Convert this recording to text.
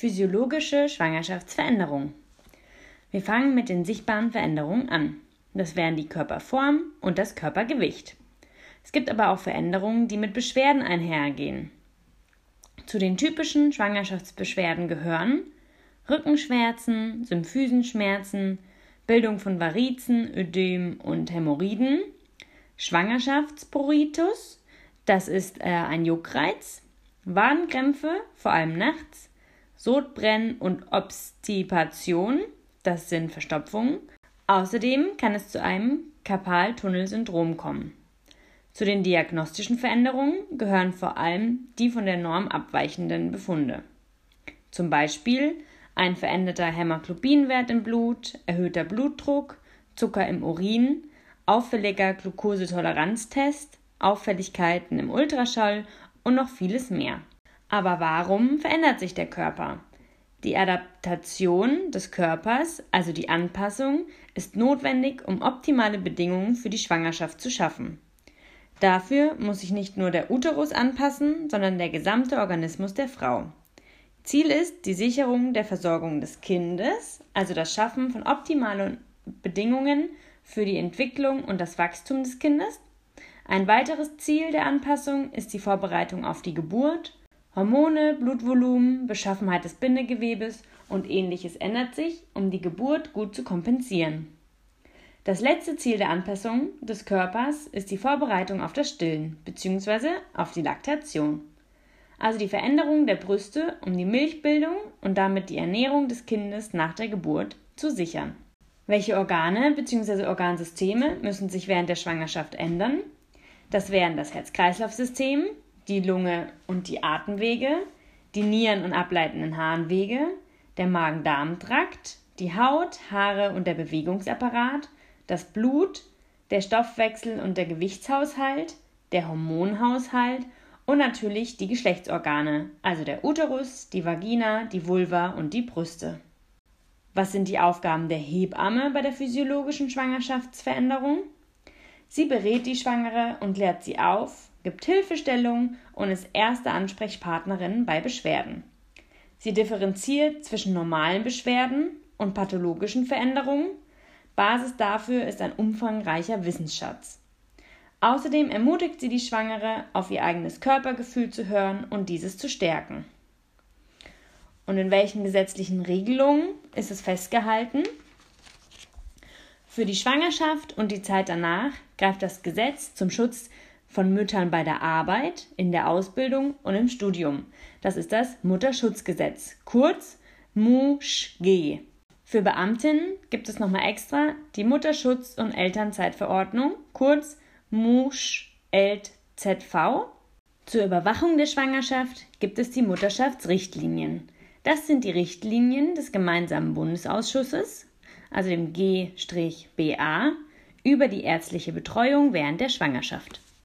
Physiologische Schwangerschaftsveränderung. Wir fangen mit den sichtbaren Veränderungen an. Das wären die Körperform und das Körpergewicht. Es gibt aber auch Veränderungen, die mit Beschwerden einhergehen. Zu den typischen Schwangerschaftsbeschwerden gehören Rückenschmerzen, Symphysenschmerzen, Bildung von Varizen, Ödem und Hämorrhoiden, Schwangerschaftsporitus, das ist äh, ein Juckreiz, Wadenkrämpfe, vor allem nachts, Sodbrennen und Obstipation, das sind Verstopfungen. Außerdem kann es zu einem Karpaltunnelsyndrom kommen. Zu den diagnostischen Veränderungen gehören vor allem die von der Norm abweichenden Befunde. Zum Beispiel ein veränderter Hämoglobinwert im Blut, erhöhter Blutdruck, Zucker im Urin, auffälliger Glukosetoleranztest, Auffälligkeiten im Ultraschall und noch vieles mehr. Aber warum verändert sich der Körper? Die Adaptation des Körpers, also die Anpassung, ist notwendig, um optimale Bedingungen für die Schwangerschaft zu schaffen. Dafür muss sich nicht nur der Uterus anpassen, sondern der gesamte Organismus der Frau. Ziel ist die Sicherung der Versorgung des Kindes, also das Schaffen von optimalen Bedingungen für die Entwicklung und das Wachstum des Kindes. Ein weiteres Ziel der Anpassung ist die Vorbereitung auf die Geburt Hormone, Blutvolumen, Beschaffenheit des Bindegewebes und ähnliches ändert sich, um die Geburt gut zu kompensieren. Das letzte Ziel der Anpassung des Körpers ist die Vorbereitung auf das Stillen bzw. auf die Laktation, also die Veränderung der Brüste, um die Milchbildung und damit die Ernährung des Kindes nach der Geburt zu sichern. Welche Organe bzw. Organsysteme müssen sich während der Schwangerschaft ändern? Das wären das Herz-Kreislauf-System, die Lunge und die Atemwege, die Nieren- und ableitenden Harnwege, der Magen-Darm-Trakt, die Haut, Haare und der Bewegungsapparat, das Blut, der Stoffwechsel und der Gewichtshaushalt, der Hormonhaushalt und natürlich die Geschlechtsorgane, also der Uterus, die Vagina, die Vulva und die Brüste. Was sind die Aufgaben der Hebamme bei der physiologischen Schwangerschaftsveränderung? Sie berät die Schwangere und klärt sie auf, gibt Hilfestellung und ist erste Ansprechpartnerin bei Beschwerden. Sie differenziert zwischen normalen Beschwerden und pathologischen Veränderungen. Basis dafür ist ein umfangreicher Wissensschatz. Außerdem ermutigt sie die Schwangere, auf ihr eigenes Körpergefühl zu hören und dieses zu stärken. Und in welchen gesetzlichen Regelungen ist es festgehalten? Für die Schwangerschaft und die Zeit danach greift das Gesetz zum Schutz von Müttern bei der Arbeit, in der Ausbildung und im Studium. Das ist das Mutterschutzgesetz, kurz MUSCG. Für Beamtinnen gibt es nochmal extra die Mutterschutz- und Elternzeitverordnung, kurz MUSCH-LZV. Zur Überwachung der Schwangerschaft gibt es die Mutterschaftsrichtlinien. Das sind die Richtlinien des gemeinsamen Bundesausschusses, also dem G-BA, über die ärztliche Betreuung während der Schwangerschaft.